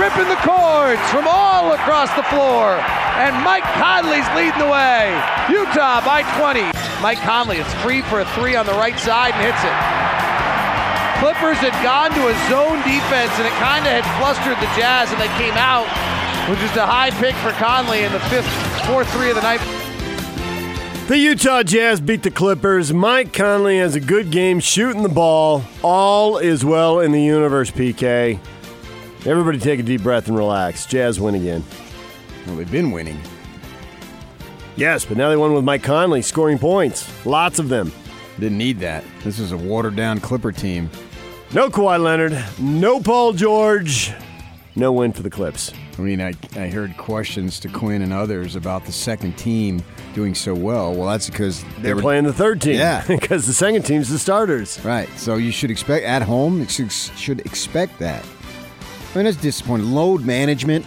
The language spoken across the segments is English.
ripping the cords from all across the floor. And Mike Conley's leading the way. Utah by 20. Mike Conley is free for a three on the right side and hits it. Clippers had gone to a zone defense and it kind of had flustered the Jazz and they came out, which is a high pick for Conley in the fifth, fourth three of the night. The Utah Jazz beat the Clippers. Mike Conley has a good game shooting the ball. All is well in the universe, PK. Everybody take a deep breath and relax. Jazz win again. Well, they've been winning. Yes, but now they won with Mike Conley scoring points. Lots of them. Didn't need that. This is a watered down Clipper team. No Kawhi Leonard. No Paul George. No win for the Clips. I mean, I, I heard questions to Quinn and others about the second team doing so well. Well, that's because they They're were playing the third team. Yeah. because the second team's the starters. Right. So you should expect at home. You should, should expect that. I mean, that's disappointing. Load management.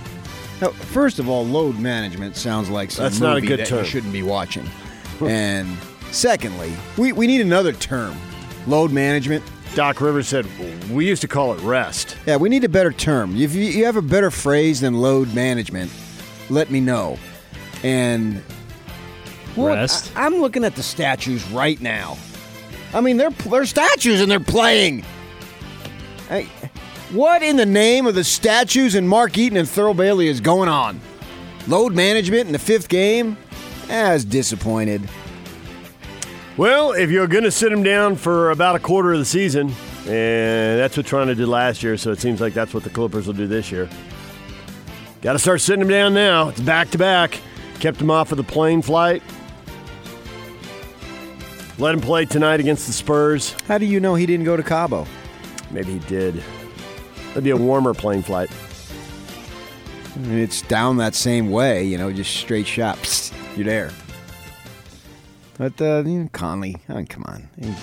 Now, first of all, load management sounds like some That's not a good that term. you shouldn't be watching. and secondly, we, we need another term. Load management. Doc Rivers said, we used to call it rest. Yeah, we need a better term. If you, you have a better phrase than load management, let me know. And well, Rest? I, am looking at the statues right now. I mean, they're they're statues and they're playing. Hey, what in the name of the statues and Mark Eaton and Thurl Bailey is going on? Load management in the fifth game? As disappointed. Well, if you're going to sit him down for about a quarter of the season, and that's what Toronto did last year, so it seems like that's what the Clippers will do this year. Got to start sitting him down now. It's back to back. Kept him off of the plane flight. Let him play tonight against the Spurs. How do you know he didn't go to Cabo? Maybe he did. That'd be a warmer plane flight. It's down that same way, you know, just straight shot. Psst, you're there. But uh, you know, Conley, I mean, come on, he's,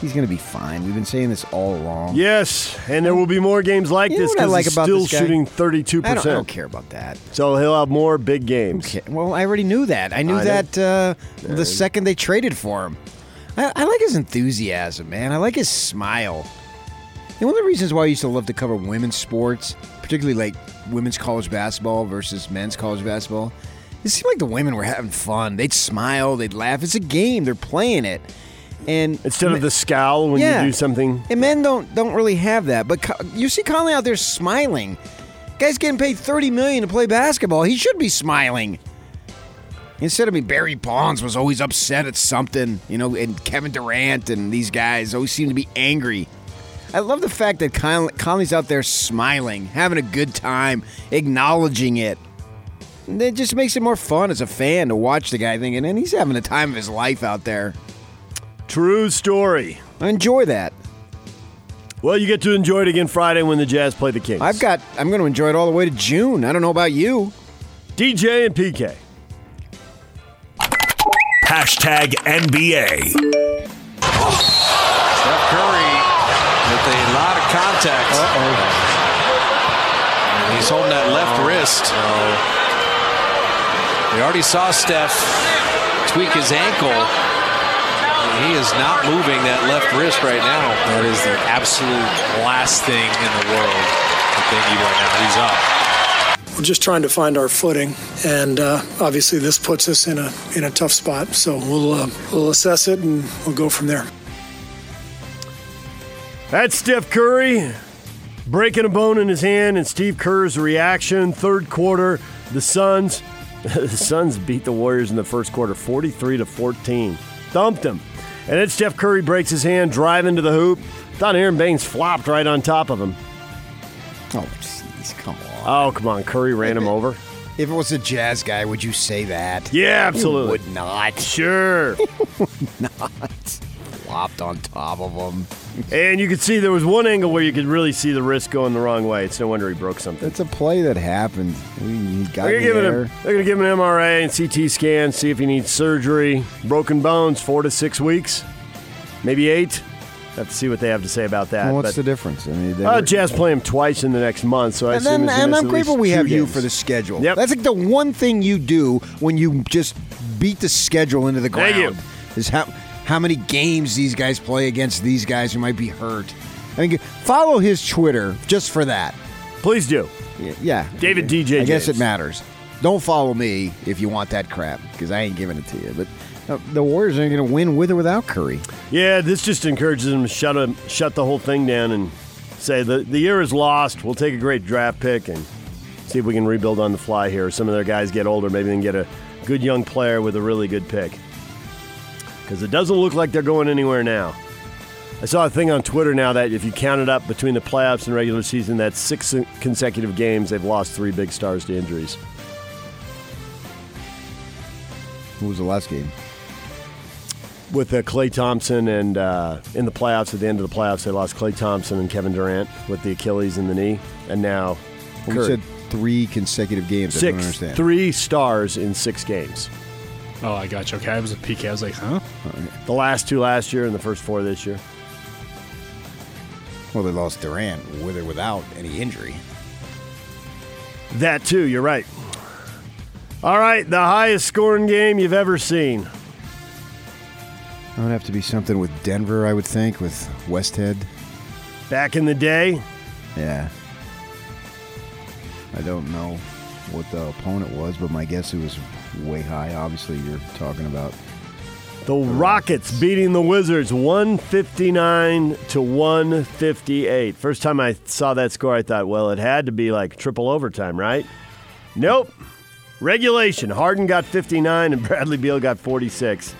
he's going to be fine. We've been saying this all along. Yes, and there will be more games like You know this what I because like he's about still this guy? shooting 32%. I don't, I don't care about that. So he'll have more big games. Okay. Well, I already knew that. I knew I that uh, the second they traded for him. I, I like his enthusiasm, man. I like his smile. You know, one of the reasons why I used to love to cover women's sports, particularly like women's college basketball versus men's college basketball, it seemed like the women were having fun. They'd smile, they'd laugh. It's a game. They're playing it. And Instead of the scowl when Yeah. you do something. and men don't don't really have that. But Co- you see Conley out there smiling. Guy's getting paid thirty million to play basketball. He should be smiling. Instead of me, Barry Bonds was always upset at something, you know, and Kevin Durant and these guys always seem to be angry. I love the fact that Con- Conley's out there smiling, having a good time, acknowledging it. And it just makes it more fun as a fan to watch the guy thinking, and he's having a time of his life out there. True story. I enjoy that. Well, you get to enjoy it again Friday when the Jazz play the Kings. I've got. I'm going to enjoy it all the way to June. I don't know about you. DJ and PK. Hashtag NBA. Steph Curry with a lot of contact. And He's holding that left wrist. We already saw Steph tweak his ankle. He is not moving that left wrist right now. That is the absolute last thing in the world that they need right now. He's up. We're just trying to find our footing, and uh, obviously this puts us in a in a tough spot. So we'll uh, we'll assess it and we'll go from there. That's Steph Curry breaking a bone in his hand, and Steve Kerr's reaction. Third quarter, the Suns, the Suns beat the Warriors in the first quarter, forty-three to fourteen, thumped them, and then Steph Curry breaks his hand, driving to the hoop. Thought Aron Baynes flopped right on top of him. Oh, jeez, come on. Oh, come on, Curry ran him over. If it was a jazz guy, would you say that? Yeah, absolutely. You would not. Sure. Not. Flopped on top of him. And you could see there was one angle where you could really see the wrist going the wrong way. It's no wonder he broke something. It's a play that happened. He got They're gonna, in give it there. a, they're gonna give him an MRA and CT scan, see if he needs surgery. Broken bones, four to six weeks, maybe eight. Have to see what they have to say about that. Well, what's but, the difference? I mean, they uh, Jazz play him twice in the next month, so I and assume. Then, and I'm grateful we two have you for the schedule. Yep. That's like the one thing you do when you just beat the schedule into the ground. Thank ground. you. Is how how many games these guys play against these guys who might be hurt. I mean, follow his Twitter just for that. Please do. Y- Yeah, David DJ I guess it matters. Don't follow me if you want that crap because I ain't giving it to you. But uh, the Warriors aren't going to win with or without Curry. Yeah, this just encourages them to shut him, shut the whole thing down and say the the year is lost. We'll take a great draft pick and see if we can rebuild on the fly here. Some of their guys get older, maybe they can get a good young player with a really good pick. Because it doesn't look like they're going anywhere now. I saw a thing on Twitter now that if you count it up between the playoffs and regular season, that's six consecutive games they've lost three big stars to injuries. Who was the last game? with uh, Klay Thompson and uh, in the playoffs at the end of the playoffs they lost Klay Thompson and Kevin Durant with the Achilles in the knee and now We said three consecutive games. I don't six understand. three stars in six games Oh, I got you. Okay, I was a PK. I was like, huh? the last two last year and the first four this year Well, they lost Durant with or without any injury. that too you're right all right the highest scoring game you've ever seen It would have to be something with Denver, I would think, with Westhead. back in the day Yeah. I don't know what the opponent was, but my guess it was way high. Obviously, you're talking about. the Rockets beating the Wizards 159 to 158 first time I saw that score I thought well it had to be like triple overtime right Nope. Regulation. Harden got 59 and Bradley Beal got 46.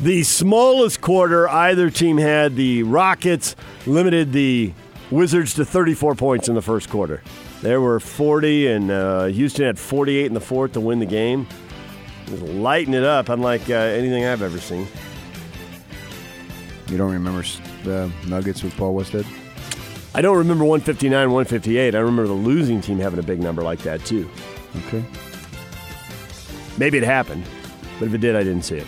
The smallest quarter either team had, the Rockets limited the Wizards to 34 points in the first quarter. There were 40, and uh, Houston had 48 in the fourth to win the game. Just lighting it up, unlike uh, anything I've ever seen. You don't remember the Nuggets with Paul Westhead? I don't remember 159, 158. I remember the losing team having a big number like that, too. Okay. Maybe it happened, but if it did, I didn't see it.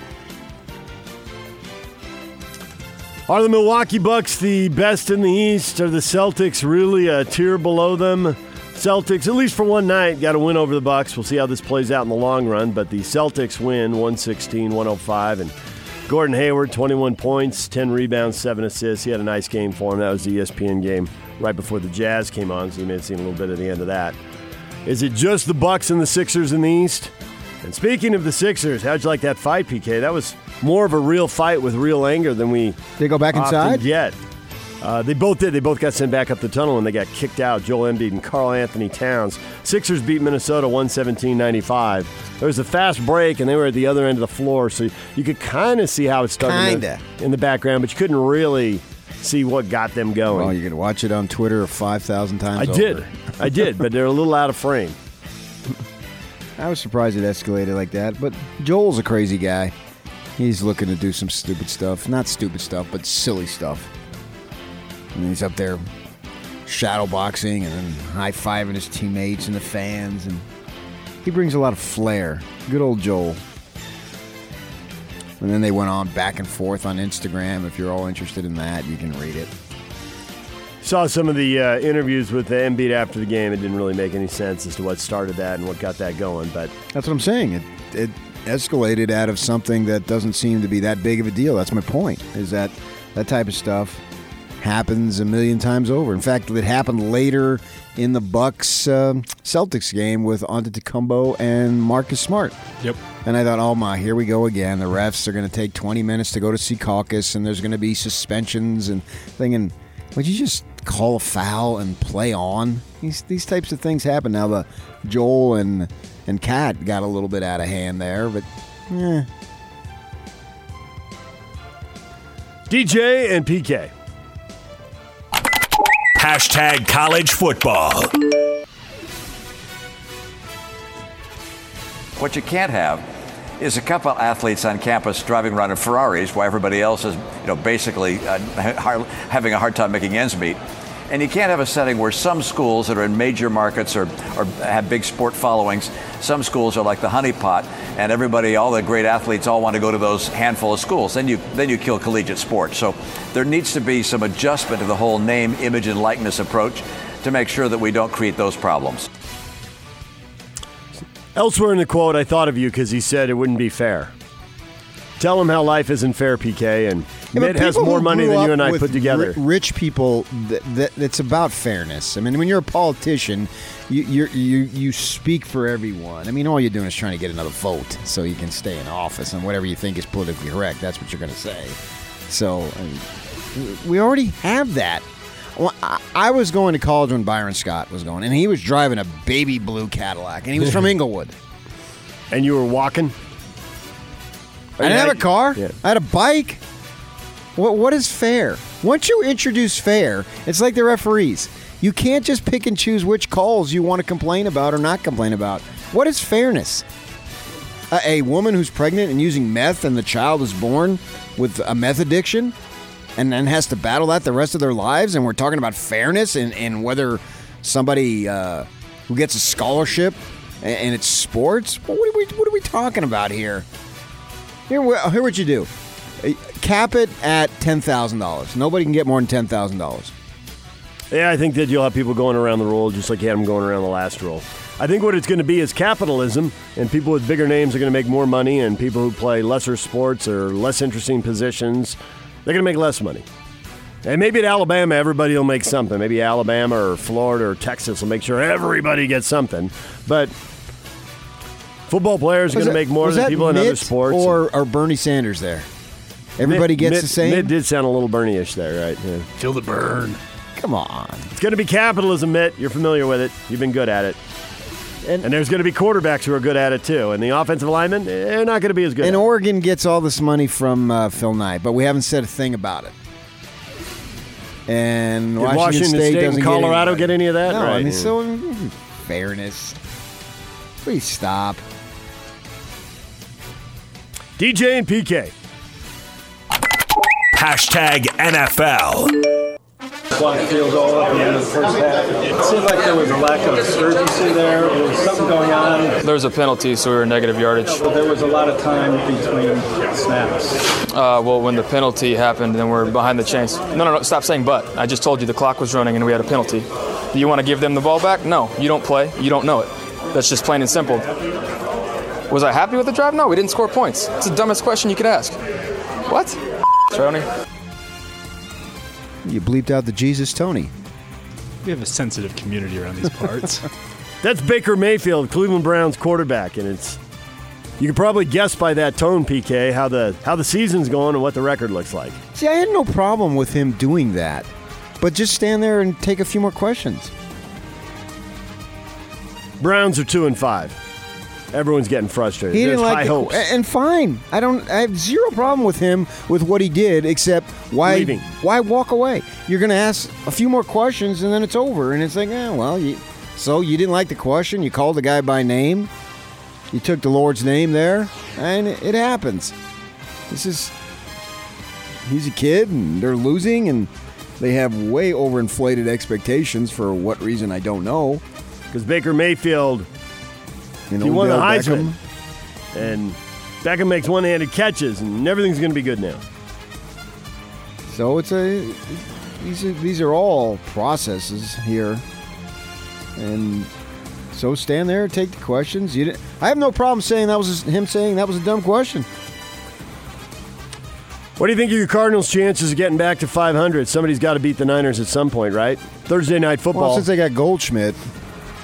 Are the Milwaukee Bucks the best in the East? Are the Celtics really a tier below them? Celtics, at least for one night, got a win over the Bucks. We'll see how this plays out in the long run, but the Celtics win 116 105. And Gordon Hayward, 21 points, 10 rebounds, 7 assists. He had a nice game for him. That was the ESPN game right before the Jazz came on, so you may have seen a little bit of the end of that. Is it just the Bucks and the Sixers in the East? And speaking of the Sixers, how'd you like that fight, PK? That was more of a real fight with real anger than we They go back inside? get. Uh, they both did. They both got sent back up the tunnel and they got kicked out. Joel Embiid and Karl-Anthony Towns. Sixers beat Minnesota 117-95. There was a fast break and they were at the other end of the floor, so you could kind of see how it started in the- in the background, but you couldn't really see what got them going. Well, you can watch it on Twitter 5,000 times I did. I did, but they're a little out of frame. I was surprised it escalated like that, but Joel's a crazy guy. He's looking to do some stupid stuff. Not stupid stuff, but silly stuff. And he's up there shadow boxing and then high fiving his teammates and the fans, and he brings a lot of flair. Good old Joel. And then they went on back and forth on Instagram. If you're all interested in that, you can read it. Saw some of the uh, interviews with the Embiid after the game. It didn't really make any sense as to what started that and what got that going. But That's what I'm saying. It it escalated out of something that doesn't seem to be that big of a deal. That's my point. Is that that type of stuff happens a million times over. In fact, it happened later in the Bucks um Celtics game with Antetokounmpo and Marcus Smart. Yep. And I thought, oh my, here we go again. The refs are going to take 20 minutes to go to Secaucus, and there's going to be suspensions and thing. And would you just call a foul and play on? These these types of things happen. Now the Joel and and Kat got a little bit out of hand there, but eh. DJ and PK. Hashtag college football. What you can't have is a couple athletes on campus driving around in Ferraris while everybody else is, you know, basically uh, having a hard time making ends meet. And you can't have a setting where some schools that are in major markets or, or have big sport followings, some schools are like the honeypot, and everybody, all the great athletes, all want to go to those handful of schools. Then you then you kill collegiate sports. So there needs to be some adjustment to the whole name, image, and likeness approach to make sure that we don't create those problems. Elsewhere in the quote, I thought of you because he said it wouldn't be fair. Tell him how life isn't fair, PK, and yeah, Mitt has more money than you and I put together. rich people, that, that, it's about fairness. I mean, when you're a politician, you you you you speak for everyone. I mean, all you're doing is trying to get another vote so you can stay in office and whatever you think is politically correct. That's what you're going to say. So I mean, we already have that. Well, I was going to college when Byron Scott was going, and he was driving a baby blue Cadillac, and he was from Inglewood. And you were walking. I didn't have a car. Yeah. I had a bike. What what is fair? Once you introduce fair, it's like the referees. You can't just pick and choose which calls you want to complain about or not complain about. What is fairness? A, a woman who's pregnant and using meth and the child is born with a meth addiction and then has to battle that the rest of their lives and we're talking about fairness and, and whether somebody uh, who gets a scholarship and, and it's sports what are, we, what are we talking about here here, here what you do. Uh, cap it at $10,000. Nobody can get more than $10,000. Yeah, I think that you'll have people going around the roll just like you had them going around the last roll. I think what it's going to be is capitalism, and people with bigger names are going to make more money, and people who play lesser sports or less interesting positions, they're going to make less money. And maybe at Alabama, everybody will make something. Maybe Alabama or Florida or Texas will make sure everybody gets something. But Football players are going to make more than people in other sports. Or are Bernie Sanders there? Everybody Mitt, gets Mitt, the same. Mitt did sound a little Bernie-ish there, right? Yeah. Feel the burn. Come on. It's going to be capitalism, Mitt. You're familiar with it. You've been good at it. And, and, there's going to be quarterbacks who are good at it too. And the offensive linemen, they're not going to be as good. And Oregon gets all this money from uh, Phil Knight, but we haven't said a thing about it. And Washington, Washington, State, State and Colorado get, get, any of that? No, right. I mean, so fairness. Please stop. DJ and PK. Hashtag NFL. Clock field goal at the end of the first half. It seemed like there was a lack of urgency there. There was something going on. There was a penalty, so we were negative yardage. But there was a lot of time between snaps. Uh, well, when the penalty happened, then we're behind the chains. No, no, no, stop saying but. I just told you the clock was running and we had a penalty. Do you want to give them the ball back? No, you don't play. You don't know it. That's just plain and simple. Was I happy with the drive? No, we didn't score points. It's the dumbest question you could ask. What? Tony? You bleeped out the Jesus Tony. We have a sensitive community around these parts. That's Baker Mayfield, Cleveland Browns quarterback, and it's you can probably guess by that tone, PK, how the how the season's going and what the record looks like. See, I had no problem with him doing that, but just stand there and take a few more questions. Browns are two and five. Everyone's getting frustrated. He There's didn't like high hopes. and fine. I don't. I have zero problem with him with what he did, except why? Leaving. Why walk away? You're going to ask a few more questions, and then it's over. And it's like, eh, well, you, so you didn't like the question. You called the guy by name. You took the Lord's name there, and it, it happens. This is. He's a kid, and they're losing, and they have way overinflated expectations for what reason I don't know. Because Baker Mayfield you know, he won the Heisman. Beckham. And Beckham makes one-handed catches, and everything's going to be good now. So it's a these are, these are all processes here, and so stand there, take the questions. You didn't, I have no problem saying that was him saying that was a dumb question. What do you think of your Cardinals' chances of getting back to 500? Somebody's got to beat the Niners at some point, right? Thursday night football. Well, since they got Goldschmidt,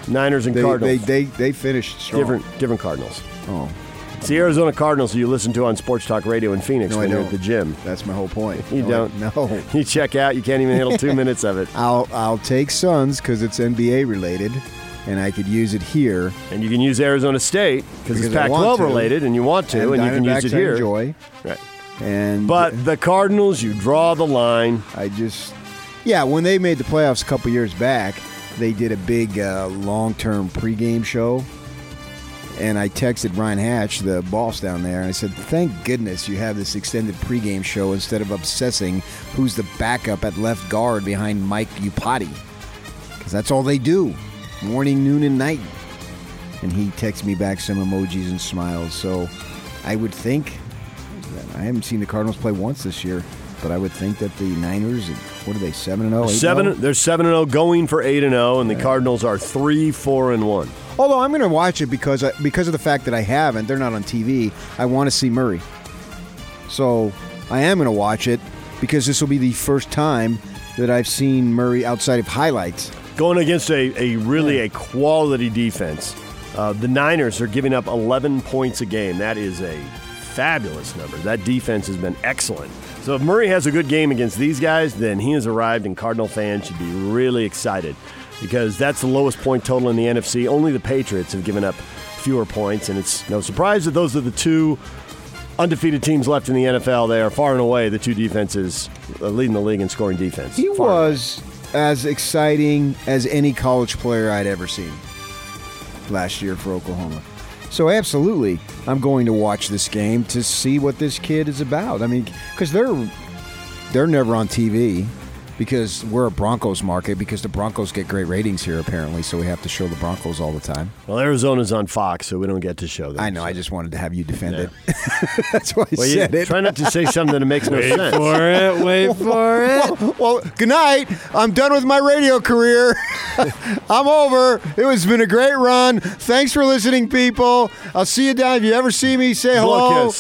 Niners and they, Cardinals. They, they, they finished strong. Different, different Cardinals. Oh. It's the Arizona Cardinals you listen to on Sports Talk Radio in Phoenix no, when you're at the gym. That's my whole point. You no, don't. No. You check out. You can't even handle two minutes of it. I'll I'll take Suns because it's NBA related, and I could use it here. And you can use Arizona State because it's Pac-12 related, and you want to, and, and you can use it here. Enjoy. Right. And but the Cardinals, you draw the line. I just, yeah, when they made the playoffs a couple years back, they did a big uh, long-term pregame show, and I texted Ryan Hatch, the boss down there, and I said, "Thank goodness you have this extended pregame show instead of obsessing who's the backup at left guard behind Mike Iupati, because that's all they do, morning, noon, and night." And he texted me back some emojis and smiles. So I would think I haven't seen the Cardinals play once this year, but I would think that the Niners, what are they, seven and zero? Seven. They're seven and zero, going for eight and zero, and the Cardinals are three, four and one. Although I'm going to watch it because I, because of the fact that I haven't, they're not on TV. I want to see Murray, so I am going to watch it because this will be the first time that I've seen Murray outside of highlights. Going against a, a really a quality defense. Uh, the Niners are giving up 11 points a game. That is a fabulous number. That defense has been excellent. So if Murray has a good game against these guys, then he has arrived, and Cardinal fans should be really excited because that's the lowest point total in the NFC. Only the Patriots have given up fewer points, and it's no surprise that those are the two undefeated teams left in the NFL. They are far and away the two defenses uh, leading the league in scoring defense. He Far was as exciting as any college player I'd ever seen last year for Oklahoma. So absolutely, I'm going to watch this game to see what this kid is about. I mean, because they're they're never on TV because we're a Broncos market because the Broncos get great ratings here apparently, so we have to show the Broncos all the time. Well, Arizona's on Fox, so we don't get to show them. I know. I just wanted to have you defend it. That's why I Well, you said it. try not to say something that makes no Wait sense. for it, wait for it. Well, well, good night. I'm done with my radio career. I'm over. It was been a great run. Thanks for listening, people. I'll see you down. If you ever see me, say Blow hello.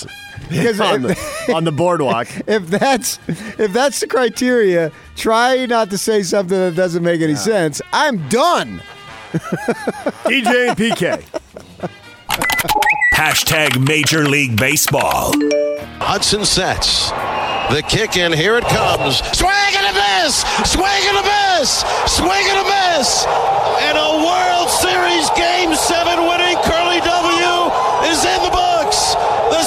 Kiss. on, the, on the boardwalk. if that's if that's the criteria, try not to say something that doesn't make any sense. I'm done. DJ and PK. Hashtag Major League Baseball. Hudson sets. The kick in, here it comes. Swing and a miss! Swing and a miss! Swing and a miss! And a World Series Game 7 winning Curly W is in the books! The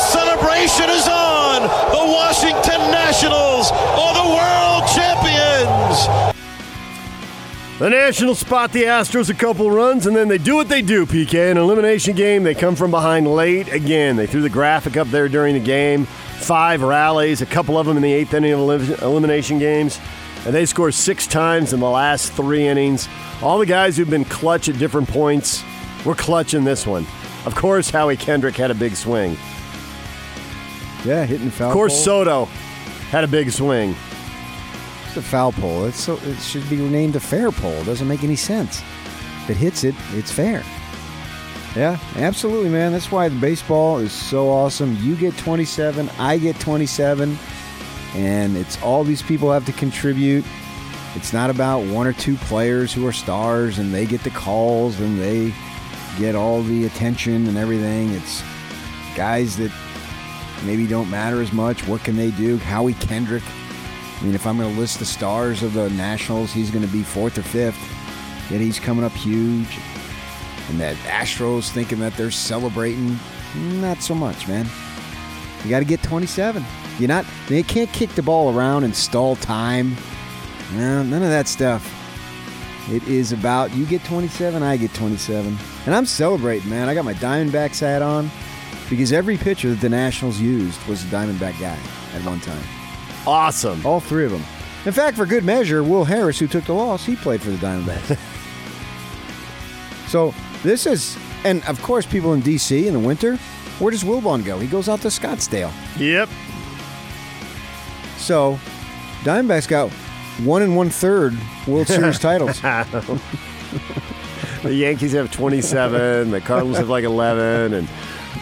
celebration is on! The Washington Nationals are the world champions! The Nationals spot the Astros a couple runs, and then they do what they do, PK. An elimination game, they come from behind late again. They threw the graphic up there during the game. Five rallies, a couple of them in the eighth inning of elimination games. And they scored six times in the last three innings. All the guys who've been clutch at different points were clutch in this one. Of course, Howie Kendrick had a big swing. Yeah, hitting foul. Of course, pole. Soto had a big swing. It's a foul pole. It's so, it should be renamed a fair pole. It doesn't make any sense. If it hits it, it's fair. Yeah, absolutely, man. That's why the baseball is so awesome. You get 27, I get 27, and it's all these people have to contribute. It's not about one or two players who are stars and they get the calls and they get all the attention and everything. It's guys that maybe don't matter as much. What can they do? Howie Kendrick. I mean, if I'm going to list the stars of the Nationals, he's going to be fourth or fifth. Yet he's coming up huge. And that Astros thinking that they're celebrating, not so much, man. You got to get 27. You're not. They can't kick the ball around and stall time. No, none of that stuff. It is about you get 27, I get 27, and I'm celebrating, man. I got my Diamondbacks hat on because every pitcher that the Nationals used was a Diamondback guy at one time. Awesome. All three of them. In fact, for good measure, Will Harris, who took the loss, he played for the Diamondbacks. so this is, and of course, people in D.C. in the winter. Where does Wilbon go? He goes out to Scottsdale. Yep. So, Diamondbacks got one and one third World Series titles. the Yankees have 27, the Cardinals have like 11, and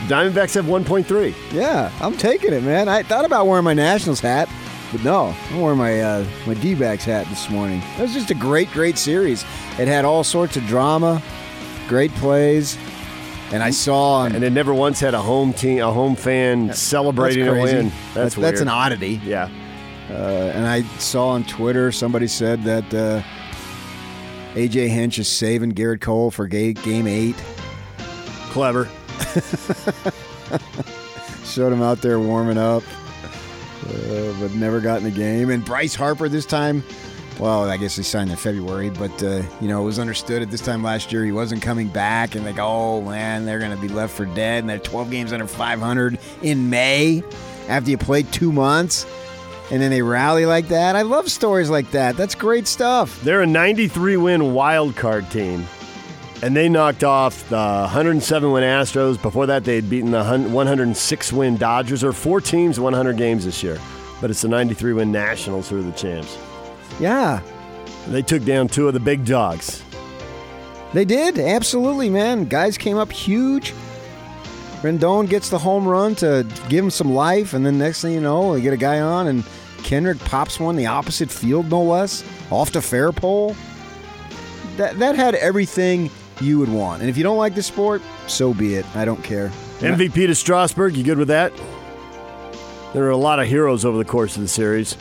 Diamondbacks have 1.3. Yeah, I'm taking it, man. I thought about wearing my Nationals hat, but no, I'm wearing my uh, my D-backs hat this morning. It was just a great, great series. It had all sorts of drama, great plays, and I saw. And it never once had a home team, a home fan celebrating a win. That's, That's, that's an oddity. Yeah. Uh, and I saw on Twitter somebody said that uh, AJ Hinch is saving Gerrit Cole for ga- game eight. Clever. Showed him out there warming up, uh, but never got in the game. And Bryce Harper this time Well, I guess he signed in February, but uh, you know it was understood at this time last year he wasn't coming back, and like, oh man, they're going to be left for dead, and they're 12 games under 500 in May after you played two months, and then they rally like that. I love stories like that. That's great stuff. They're a 93 win wild card team, and they knocked off the 107 win Astros. Before that, they had beaten the 106 win Dodgers. There are four teams, 100 games this year, but it's the 93 win Nationals who are the champs. Yeah, They took down two of the big dogs. they did absolutely, man. Guys came up huge. Rendon gets the home run to give him some life, and then next thing you know, they get a guy on, and Kendrick pops one the opposite field, no less, off to fair pole. That that had everything you would want. And if you don't like the sport, so be it. I don't care. MVP to Strasburg. You good with that? There are a lot of heroes over the course of the series.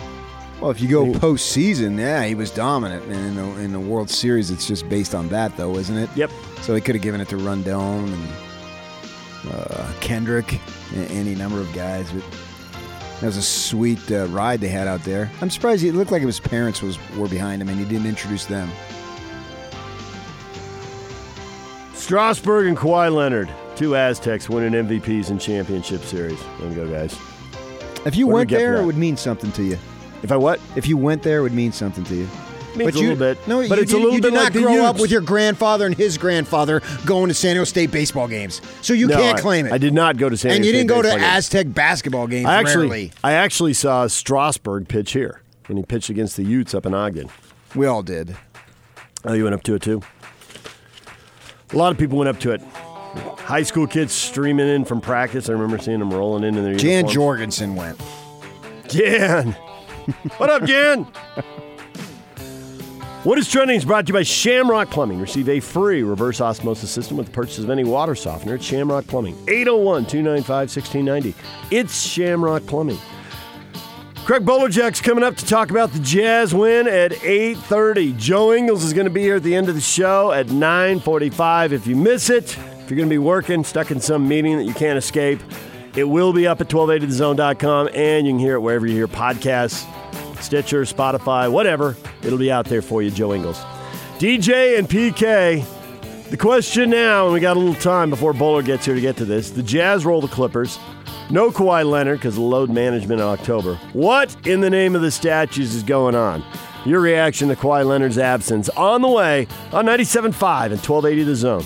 Well, if you go postseason, yeah, he was dominant. And in the, in the World Series, it's just based on that, though, isn't it? Yep. So he could have given it to Rendon and uh, Kendrick, a- any number of guys. But that was a sweet uh, ride they had out there. I'm surprised it looked like his parents was were behind him, and he didn't introduce them. Strasburg and Kawhi Leonard, two Aztecs winning MVPs in championship series. There we go, guys. If you What do we went get for there, that? it would mean something to you. If I what? If you went there, it would mean something to you. Means a you, little bit. No, But you, it's a did- little you bit did not like the grow up Utes. with your grandfather and his grandfather going to San Diego State baseball games, so you No, can't I- claim it. I did not go to San Diego State. and Diego you didn't State go to baseball games. Aztec basketball games. I actually, rarely. I actually saw Strasburg pitch here when he pitched against the Utes up in Ogden. We all did. Oh, you went up to it too? A lot of people went up to it. High school kids streaming in from practice. I remember seeing them rolling in in their Jan uniforms. Jorgensen went. Jan. what up, Jan? What is trending is brought to you by Shamrock Plumbing. Receive a free reverse osmosis system with the purchase of any water softener at Shamrock Plumbing. 801 295 1690. It's Shamrock Plumbing. Craig Bolerjack's coming up to talk about the Jazz win at 8.30. Joe Ingles is going to be here at the end of the show at 9.45. If you miss it, if you're going to be working, stuck in some meeting that you can't escape, it will be up at 1280thezone.com, and you can hear it wherever you hear podcasts, Stitcher, Spotify, whatever. It'll be out there for you, Joe Ingles. DJ and PK, the question now, and we got a little time before Bowler gets here to get to this. The Jazz roll the Clippers. No Kawhi Leonard because of load management in October. What in the name of the statues is going on? Your reaction to Kawhi Leonard's absence on the way on 97.5 and 1280 The Zone.